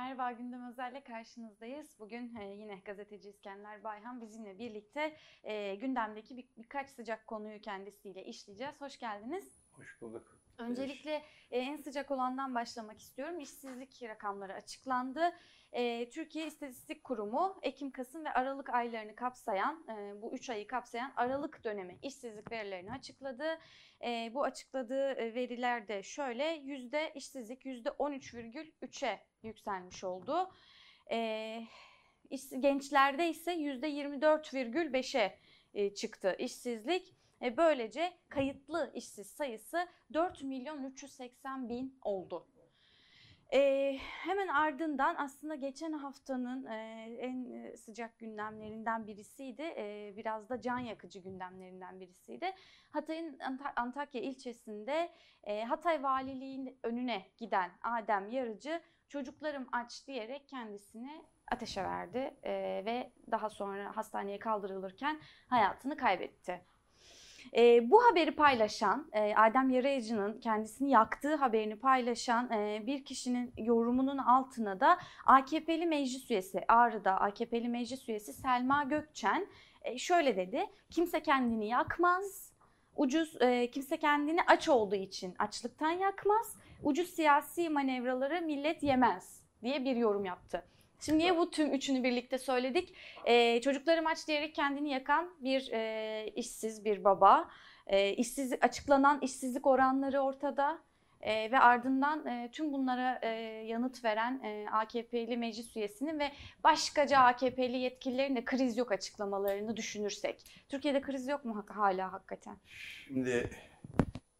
Merhaba Gündem Özel'le karşınızdayız. Bugün e, yine gazeteci İskender Bayhan bizimle birlikte e, gündemdeki bir, birkaç sıcak konuyu kendisiyle işleyeceğiz. Hoş geldiniz. Hoş bulduk. Öncelikle e, en sıcak olandan başlamak istiyorum. İşsizlik rakamları açıklandı. E, Türkiye İstatistik Kurumu Ekim, Kasım ve Aralık aylarını kapsayan, e, bu 3 ayı kapsayan Aralık dönemi işsizlik verilerini açıkladı. E, bu açıkladığı veriler de şöyle, yüzde işsizlik %13,3'e yükselmiş oldu. E, gençlerde ise %24,5'e e, çıktı işsizlik. E, böylece kayıtlı işsiz sayısı 4 milyon 380 bin oldu. E, hemen ardından aslında geçen haftanın e, en e, sıcak gündemlerinden birisiydi. E, biraz da can yakıcı gündemlerinden birisiydi. Hatay'ın Anta- Antakya ilçesinde e, Hatay Valiliğin önüne giden Adem Yarıcı çocuklarım aç diyerek kendisini ateşe verdi e, ve daha sonra hastaneye kaldırılırken hayatını kaybetti. E, bu haberi paylaşan, e, Adem Yarayıcı'nın kendisini yaktığı haberini paylaşan e, bir kişinin yorumunun altına da AKP'li meclis üyesi, Ağrı'da AKP'li meclis üyesi Selma Gökçen e, şöyle dedi. Kimse kendini yakmaz, ucuz e, kimse kendini aç olduğu için açlıktan yakmaz, ucuz siyasi manevraları millet yemez diye bir yorum yaptı. Şimdi niye bu tüm üçünü birlikte söyledik? Ee, çocuklarım aç diyerek kendini yakan bir e, işsiz bir baba. E, işsizlik, açıklanan işsizlik oranları ortada. E, ve ardından e, tüm bunlara e, yanıt veren e, AKP'li meclis üyesinin ve başkaca AKP'li yetkililerin de kriz yok açıklamalarını düşünürsek. Türkiye'de kriz yok mu hala hakikaten? Şimdi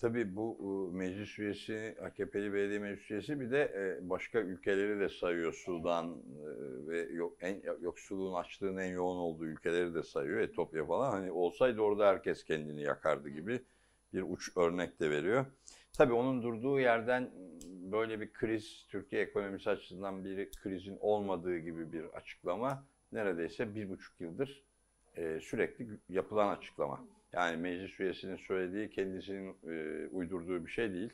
tabii bu e, meclis üyesi, AKP'li belediye meclis üyesi bir de e, başka ülkeleri de sayıyor. Sudan e, ve yok, en, yoksulluğun açlığın en yoğun olduğu ülkeleri de sayıyor. Etopya falan. Hani olsaydı orada herkes kendini yakardı gibi bir uç örnek de veriyor. Tabii onun durduğu yerden böyle bir kriz, Türkiye ekonomisi açısından bir krizin olmadığı gibi bir açıklama neredeyse bir buçuk yıldır sürekli yapılan açıklama. Yani meclis üyesinin söylediği kendisinin e, uydurduğu bir şey değil.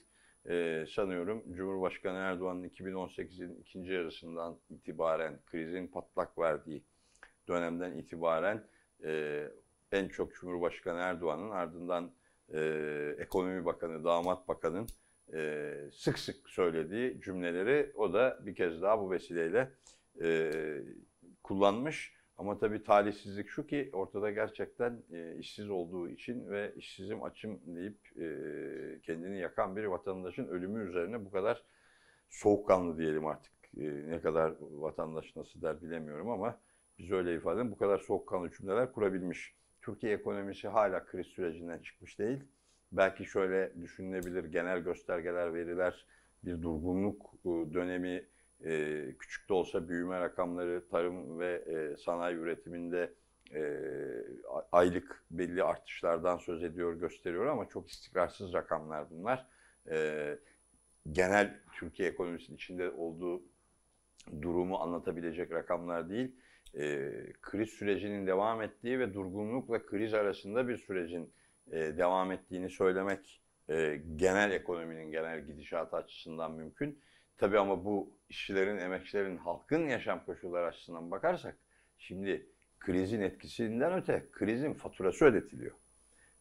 E, sanıyorum Cumhurbaşkanı Erdoğan'ın 2018'in ikinci yarısından itibaren krizin patlak verdiği dönemden itibaren e, en çok Cumhurbaşkanı Erdoğan'ın ardından e, Ekonomi Bakanı, Damat Bakan'ın e, sık sık söylediği cümleleri o da bir kez daha bu vesileyle e, kullanmış. Ama tabii talihsizlik şu ki ortada gerçekten e, işsiz olduğu için ve işsizim açım deyip e, kendini yakan bir vatandaşın ölümü üzerine bu kadar soğukkanlı diyelim artık. E, ne kadar vatandaş nasıl der bilemiyorum ama biz öyle ifade edelim. Bu kadar soğukkanlı cümleler kurabilmiş. Türkiye ekonomisi hala kriz sürecinden çıkmış değil. Belki şöyle düşünülebilir genel göstergeler, veriler bir durgunluk e, dönemi e, küçük de olsa büyüme rakamları tarım ve e, sanayi üretiminde e, aylık belli artışlardan söz ediyor, gösteriyor ama çok istikrarsız rakamlar bunlar. E, genel Türkiye ekonomisinin içinde olduğu durumu anlatabilecek rakamlar değil. E, kriz sürecinin devam ettiği ve durgunlukla kriz arasında bir sürecin e, devam ettiğini söylemek e, genel ekonominin genel gidişatı açısından mümkün. Tabii ama bu işçilerin, emekçilerin, halkın yaşam koşulları açısından bakarsak şimdi krizin etkisinden öte krizin faturası ödetiliyor.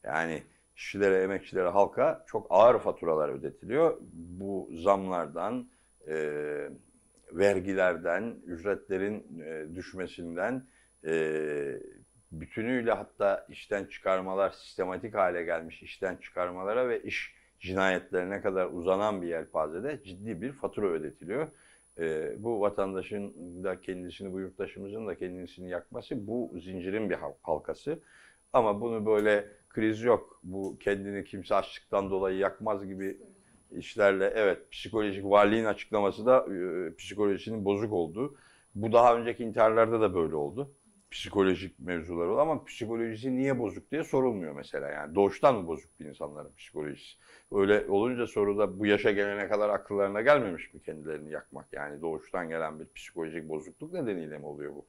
Yani işçilere, emekçilere, halka çok ağır faturalar ödetiliyor. Bu zamlardan, e, vergilerden, ücretlerin e, düşmesinden, e, bütünüyle hatta işten çıkarmalar sistematik hale gelmiş işten çıkarmalara ve iş cinayetlerine kadar uzanan bir yelpazede ciddi bir fatura ödetiliyor. Ee, bu vatandaşın da kendisini, bu yurttaşımızın da kendisini yakması bu zincirin bir hal- halkası. Ama bunu böyle kriz yok, bu kendini kimse açlıktan dolayı yakmaz gibi işlerle evet psikolojik varlığın açıklaması da e, psikolojisinin bozuk olduğu. Bu daha önceki intiharlarda da böyle oldu. Psikolojik mevzular oldu ama psikolojisi niye bozuk diye sorulmuyor mesela. Yani doğuştan mı bozuk bir insanların psikolojisi? Öyle olunca soruda bu yaşa gelene kadar akıllarına gelmemiş mi kendilerini yakmak? Yani doğuştan gelen bir psikolojik bozukluk nedeniyle mi oluyor bu?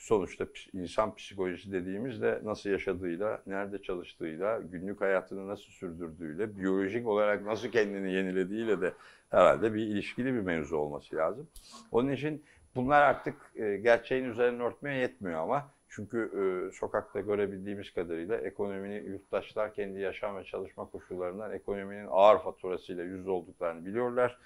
sonuçta insan psikolojisi dediğimizde nasıl yaşadığıyla, nerede çalıştığıyla, günlük hayatını nasıl sürdürdüğüyle, biyolojik olarak nasıl kendini yenilediğiyle de herhalde bir ilişkili bir mevzu olması lazım. Onun için bunlar artık e, gerçeğin üzerine örtmeye yetmiyor ama çünkü e, sokakta görebildiğimiz kadarıyla ekonominin yurttaşlar kendi yaşam ve çalışma koşullarından ekonominin ağır faturasıyla yüz olduklarını biliyorlar.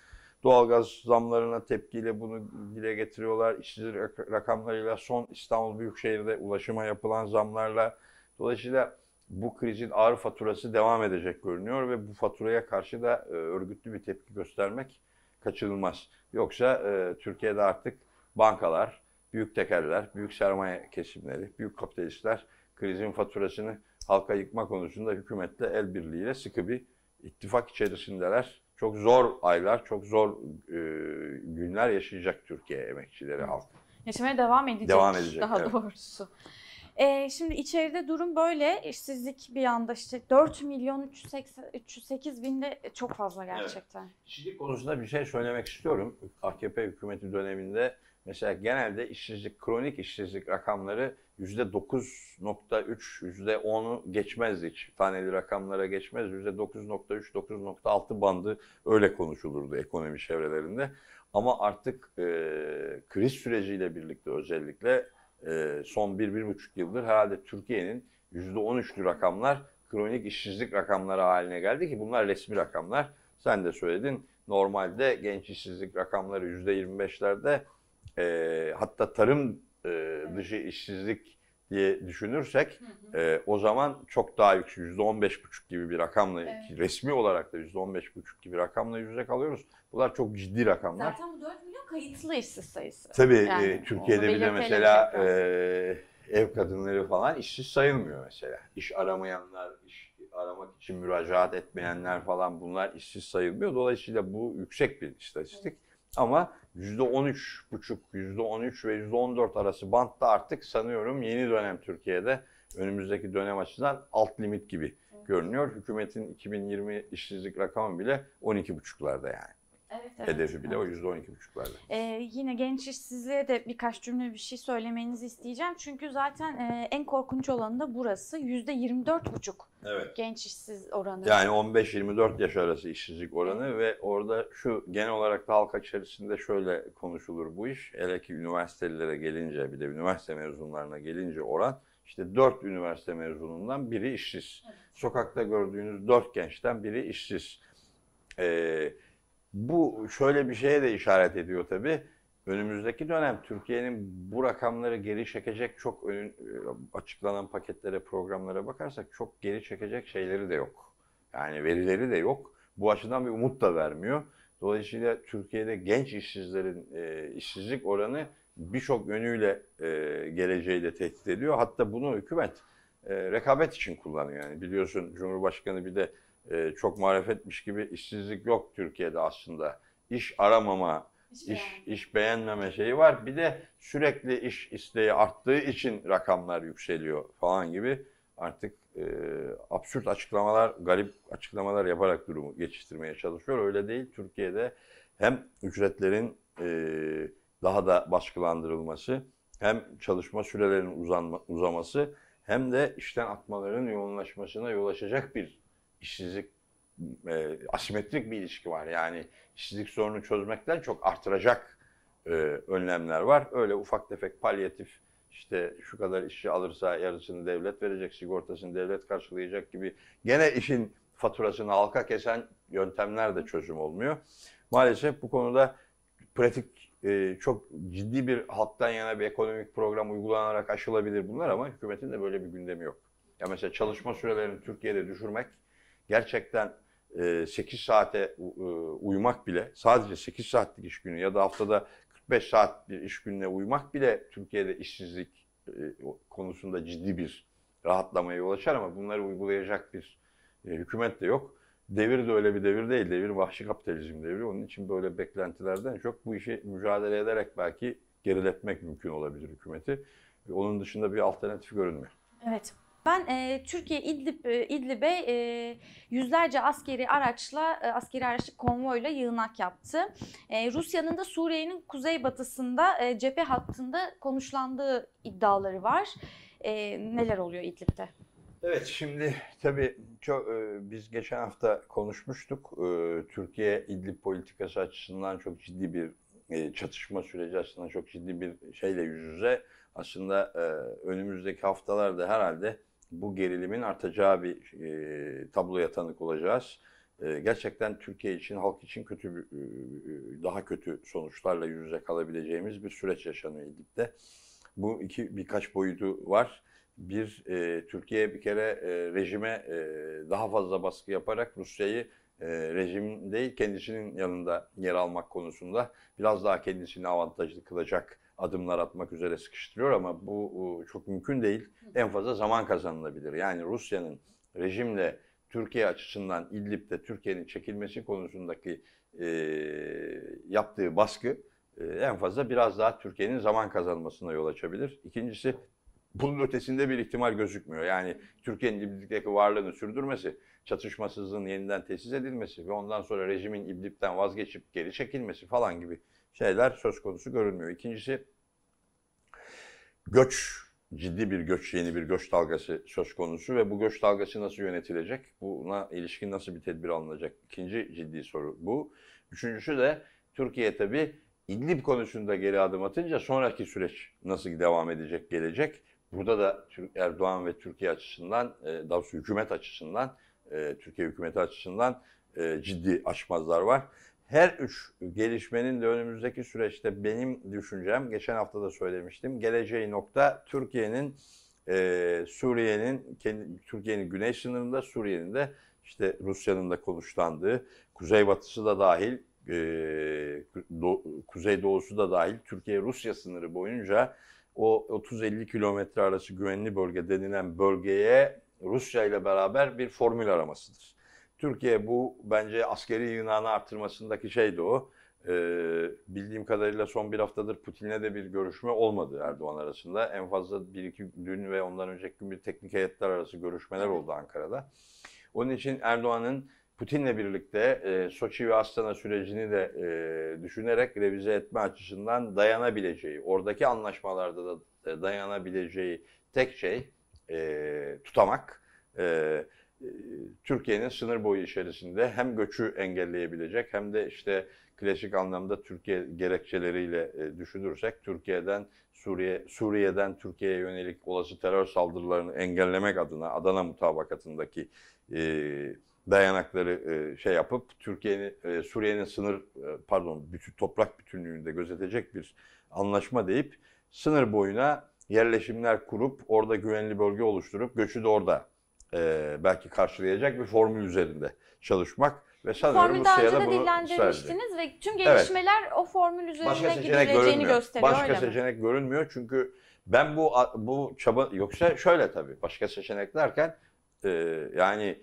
Doğalgaz zamlarına tepkiyle bunu dile getiriyorlar. İşsizlik rak- rakamlarıyla son İstanbul Büyükşehir'de ulaşıma yapılan zamlarla. Dolayısıyla bu krizin ağır faturası devam edecek görünüyor ve bu faturaya karşı da e, örgütlü bir tepki göstermek kaçınılmaz. Yoksa e, Türkiye'de artık bankalar, büyük tekerler, büyük sermaye kesimleri, büyük kapitalistler krizin faturasını halka yıkma konusunda hükümetle el birliğiyle sıkı bir ittifak içerisindeler. Çok zor aylar, çok zor e, günler yaşayacak Türkiye emekçileri halk. Yaşamaya devam edecek. Devam edecek, Daha evet. doğrusu. Ee, şimdi içeride durum böyle. İşsizlik bir anda işte 4 milyon 380, 308 binde çok fazla gerçekten. İşsizlik konusunda bir şey söylemek istiyorum. AKP hükümeti döneminde mesela genelde işsizlik, kronik işsizlik rakamları %9.3, %10'u geçmezdi hiç. Taneli rakamlara geçmez. %9.3, 9.6 bandı öyle konuşulurdu ekonomi çevrelerinde. Ama artık e, kriz süreciyle birlikte özellikle e, son 1-1,5 yıldır herhalde Türkiye'nin %13'lü rakamlar kronik işsizlik rakamları haline geldi ki bunlar resmi rakamlar. Sen de söyledin. Normalde genç işsizlik rakamları %25'lerde e, hatta tarım e, dışı işsizlik diye düşünürsek e, o zaman çok daha yüksek %15,5 gibi bir rakamla Evet. resmi olarak da %15,5 gibi rakamla yüzde kalıyoruz. Bunlar çok ciddi rakamlar. Zaten bu 4 milyon kayıtlı işsiz sayısı. Tabii Yani e, Türkiye'de belirtelim mesela e, ev kadınları falan işsiz sayılmıyor mesela. İş aramayanlar, iş aramak için müracaat etmeyenler falan bunlar işsiz sayılmıyor. Dolayısıyla bu yüksek bir istatistik. Ama %13,5, %13 ve %14 arası bantta artık sanıyorum yeni dönem Türkiye'de önümüzdeki dönem açısından alt limit gibi görünüyor. Hükümetin 2020 işsizlik rakamı bile 12,5'larda yani. Evet, evet. Hedefi bile o %12,5'larda. Ee, yine genç işsizliğe de birkaç cümle bir şey söylemenizi isteyeceğim. Çünkü zaten e, en korkunç olanı da burası. %24,5 Evet. genç işsiz oranı. Yani 15-24 yaş arası işsizlik oranı ve orada şu genel olarak da halk içerisinde şöyle konuşulur bu iş. Hele ki üniversitelilere gelince bir de üniversite mezunlarına gelince oran işte 4 üniversite mezunundan biri işsiz. Sokakta gördüğünüz 4 gençten biri işsiz. Ee, bu şöyle bir şeye de işaret ediyor tabii. Önümüzdeki dönem Türkiye'nin bu rakamları geri çekecek çok önün, e, açıklanan paketlere, programlara bakarsak çok geri çekecek şeyleri de yok. Yani verileri de yok. Bu açıdan bir umut da vermiyor. Dolayısıyla Türkiye'de genç işsizlerin e, işsizlik oranı birçok yönüyle e, geleceği de tehdit ediyor. Hatta bunu hükümet e, rekabet için kullanıyor. Yani biliyorsun Cumhurbaşkanı bir de e, çok marifetmiş gibi işsizlik yok Türkiye'de aslında. İş aramama, iş, iş beğenmeme şeyi var. Bir de sürekli iş isteği arttığı için rakamlar yükseliyor falan gibi artık e, absürt açıklamalar, garip açıklamalar yaparak durumu geçiştirmeye çalışıyor. Öyle değil. Türkiye'de hem ücretlerin e, daha da baskılandırılması, hem çalışma sürelerinin uzanma, uzaması, hem de işten atmaların yoğunlaşmasına yol açacak bir işsizlik, e, asimetrik bir ilişki var. Yani işsizlik sorunu çözmekten çok artıracak e, önlemler var. Öyle ufak tefek palyatif işte şu kadar işçi alırsa yarısını devlet verecek, sigortasını devlet karşılayacak gibi gene işin faturasını halka kesen yöntemler de çözüm olmuyor. Maalesef bu konuda pratik e, çok ciddi bir halktan yana bir ekonomik program uygulanarak aşılabilir bunlar ama hükümetin de böyle bir gündemi yok. Ya mesela çalışma sürelerini Türkiye'de düşürmek gerçekten e, 8 saate u- e, uyumak bile sadece 8 saatlik iş günü ya da haftada 45 saat bir iş gününe uymak bile Türkiye'de işsizlik e, konusunda ciddi bir rahatlamaya yol açar ama bunları uygulayacak bir e, hükümet de yok. Devir de öyle bir devir değil. Devir vahşi kapitalizm devri. Onun için böyle beklentilerden çok bu işi mücadele ederek belki geriletmek mümkün olabilir hükümeti. Onun dışında bir alternatif görünmüyor. Evet. Ben e, Türkiye İdlib e, İdlib'e e, yüzlerce askeri araçla e, askeri araçlı konvoyla yığınak yaptı. E, Rusya'nın da Suriye'nin kuzeybatısında e, cephe hattında konuşlandığı iddiaları var. E, neler oluyor İdlib'de? Evet şimdi tabii çok e, biz geçen hafta konuşmuştuk. E, Türkiye İdlib politikası açısından çok ciddi bir e, çatışma süreci açısından çok ciddi bir şeyle yüz yüze. Aslında e, önümüzdeki haftalarda herhalde bu gerilimin artacağı bir e, tabloya tanık olacağız. E, gerçekten Türkiye için, halk için kötü bir, e, daha kötü sonuçlarla yüz yüze kalabileceğimiz bir süreç yaşanıyor İdlib'de. Bu iki birkaç boyutu var. Bir, e, Türkiye bir kere e, rejime e, daha fazla baskı yaparak Rusya'yı e, rejim değil kendisinin yanında yer almak konusunda biraz daha kendisini avantajlı kılacak adımlar atmak üzere sıkıştırıyor ama bu e, çok mümkün değil. En fazla zaman kazanılabilir. Yani Rusya'nın rejimle Türkiye açısından İdlib'de Türkiye'nin çekilmesi konusundaki e, yaptığı baskı e, en fazla biraz daha Türkiye'nin zaman kazanmasına yol açabilir. İkincisi bunun ötesinde bir ihtimal gözükmüyor. Yani Türkiye'nin İdlib'deki varlığını sürdürmesi, çatışmasızlığın yeniden tesis edilmesi ve ondan sonra rejimin İdlib'den vazgeçip geri çekilmesi falan gibi şeyler söz konusu görünmüyor. İkincisi göç, ciddi bir göç, yeni bir göç dalgası söz konusu ve bu göç dalgası nasıl yönetilecek? Buna ilişkin nasıl bir tedbir alınacak? İkinci ciddi soru bu. Üçüncüsü de Türkiye tabii İdlib konusunda geri adım atınca sonraki süreç nasıl devam edecek, gelecek? Burada da Erdoğan ve Türkiye açısından, e, daha doğrusu hükümet açısından, e, Türkiye hükümeti açısından e, ciddi açmazlar var. Her üç gelişmenin de önümüzdeki süreçte benim düşüncem, geçen hafta da söylemiştim, geleceği nokta Türkiye'nin, Suriye'nin, Türkiye'nin güney sınırında, Suriye'nin de işte Rusya'nın da konuşlandığı, kuzeybatısı da dahil, kuzeydoğusu da dahil Türkiye-Rusya sınırı boyunca o 30-50 kilometre arası güvenli bölge denilen bölgeye Rusya ile beraber bir formül aramasıdır. Türkiye bu bence askeri yığınağını arttırmasındaki şey de o. Ee, bildiğim kadarıyla son bir haftadır Putin'le de bir görüşme olmadı Erdoğan arasında. En fazla bir iki dün ve ondan önceki gün bir teknik heyetler arası görüşmeler oldu Ankara'da. Onun için Erdoğan'ın Putin'le birlikte e, Soçi ve Astana sürecini de e, düşünerek revize etme açısından dayanabileceği, oradaki anlaşmalarda da e, dayanabileceği tek şey e, tutamak. E, e, Türkiye'nin sınır boyu içerisinde hem göçü engelleyebilecek hem de işte klasik anlamda Türkiye gerekçeleriyle e, düşünürsek Türkiye'den Suriye Suriye'den Türkiye'ye yönelik olası terör saldırılarını engellemek adına Adana mutabakatındaki e, dayanakları e, şey yapıp Türkiye'nin e, Suriye'nin sınır e, pardon bütün toprak bütünlüğünde gözetecek bir anlaşma deyip sınır boyuna yerleşimler kurup orada güvenli bölge oluşturup göçü de orada belki karşılayacak bir formül üzerinde çalışmak ve sanıyorum Formül daha önce de bunu dillendirmiştiniz ve tüm gelişmeler evet. o formül üzerinde gidileceğini gösteriyor Başka öyle seçenek görünmüyor çünkü ben bu bu çaba yoksa şöyle tabii başka seçenek derken e, yani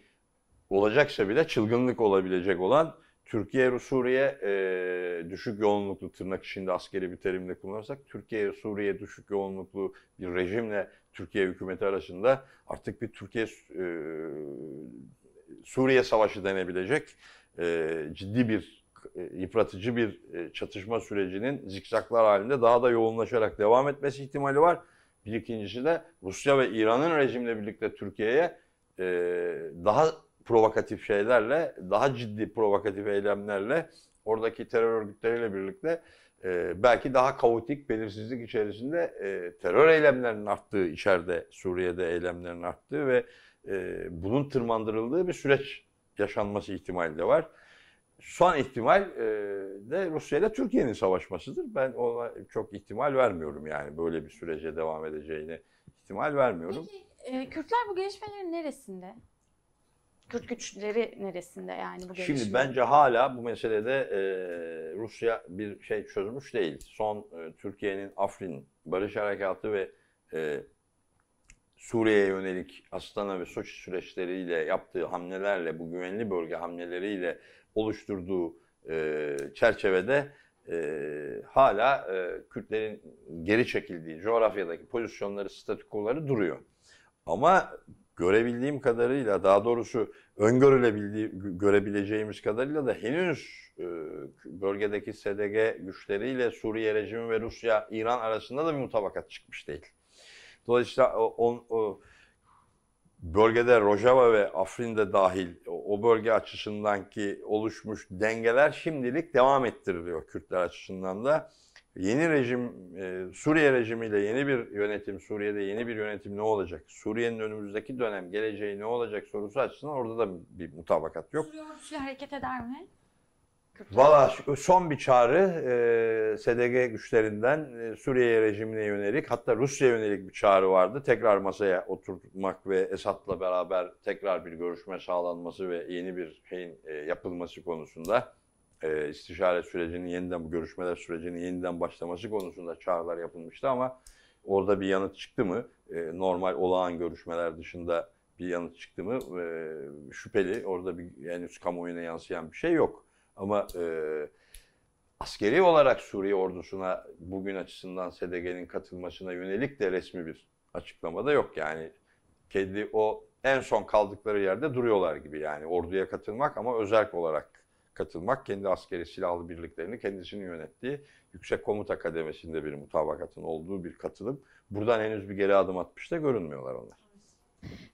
olacaksa bile çılgınlık olabilecek olan Türkiye Suriye e, düşük yoğunluklu tırnak içinde askeri bir terimle kullanırsak Türkiye Suriye düşük yoğunluklu bir rejimle Türkiye hükümeti arasında artık bir Türkiye e, Suriye savaşı denebilecek e, ciddi bir e, yıpratıcı bir e, çatışma sürecinin zikzaklar halinde daha da yoğunlaşarak devam etmesi ihtimali var. Bir ikincisi de Rusya ve İran'ın rejimle birlikte Türkiye'ye e, daha provokatif şeylerle, daha ciddi provokatif eylemlerle oradaki terör örgütleriyle birlikte e, belki daha kaotik, belirsizlik içerisinde e, terör eylemlerinin arttığı, içeride Suriye'de eylemlerin arttığı ve e, bunun tırmandırıldığı bir süreç yaşanması ihtimali de var. Son ihtimal e, de Rusya ile Türkiye'nin savaşmasıdır. Ben ona çok ihtimal vermiyorum yani böyle bir sürece devam edeceğine ihtimal vermiyorum. Peki e, Kürtler bu gelişmelerin neresinde? Kürt güçleri neresinde yani bu gelişme? Şimdi bence hala bu meselede e, Rusya bir şey çözmüş değil. Son e, Türkiye'nin Afrin Barış Harekatı ve e, Suriye'ye yönelik Astana ve Soçi süreçleriyle yaptığı hamlelerle, bu güvenli bölge hamleleriyle oluşturduğu e, çerçevede e, hala e, Kürtlerin geri çekildiği coğrafyadaki pozisyonları, statükoları duruyor. Ama görebildiğim kadarıyla daha doğrusu öngörülebildiği görebileceğimiz kadarıyla da henüz e, bölgedeki SDG güçleriyle Suriye rejimi ve Rusya İran arasında da bir mutabakat çıkmış değil. Dolayısıyla o, o- o bölgede Rojava ve Afrin de dahil o bölge açısından ki oluşmuş dengeler şimdilik devam ettiriliyor Kürtler açısından da. Yeni rejim, e, Suriye rejimiyle yeni bir yönetim, Suriye'de yeni bir yönetim ne olacak? Suriye'nin önümüzdeki dönem geleceği ne olacak sorusu açısından orada da bir mutabakat yok. Suriye ordusuyla hareket eder mi? Valla son bir çağrı e, SDG güçlerinden e, Suriye rejimine yönelik hatta Rusya'ya yönelik bir çağrı vardı. Tekrar masaya oturmak ve Esad'la beraber tekrar bir görüşme sağlanması ve yeni bir şeyin e, yapılması konusunda e, istişare sürecinin yeniden bu görüşmeler sürecinin yeniden başlaması konusunda çağrılar yapılmıştı ama orada bir yanıt çıktı mı? E, normal olağan görüşmeler dışında bir yanıt çıktı mı? E, şüpheli. Orada bir henüz kamuoyuna yansıyan bir şey yok. Ama e, askeri olarak Suriye ordusuna bugün açısından SDG'nin katılmasına yönelik de resmi bir açıklama da yok. Yani kendi o en son kaldıkları yerde duruyorlar gibi yani orduya katılmak ama özel olarak katılmak kendi askeri silahlı birliklerini kendisinin yönettiği yüksek komuta kademesinde bir mutabakatın olduğu bir katılım. Buradan henüz bir geri adım atmış da görünmüyorlar onlar.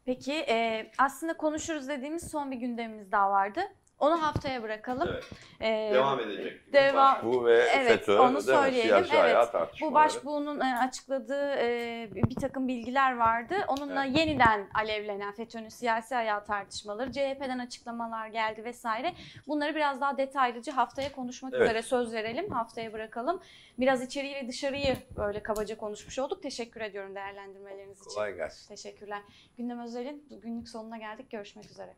Peki e, aslında konuşuruz dediğimiz son bir gündemimiz daha vardı. Onu haftaya bırakalım. Evet. E, edecek. devam- Başbuğ ve Evet, FETÖ onu söyleyelim. Siyasi Evet, hayat Bu başbuğunun e, açıkladığı e, bir takım bilgiler vardı. Onunla yeniden alevlenen FETÖ'nün siyasi hayat tartışmaları, CHP'den açıklamalar geldi vesaire. Bunları biraz daha detaylıca haftaya konuşmak Evet. üzere söz verelim. Haftaya bırakalım. Biraz içeriği ve dışarıyı böyle kabaca konuşmuş olduk. Teşekkür ediyorum değerlendirmeleriniz için. Kolay gelsin. Teşekkürler. Gündem Özel'in günlük sonuna geldik. Görüşmek üzere.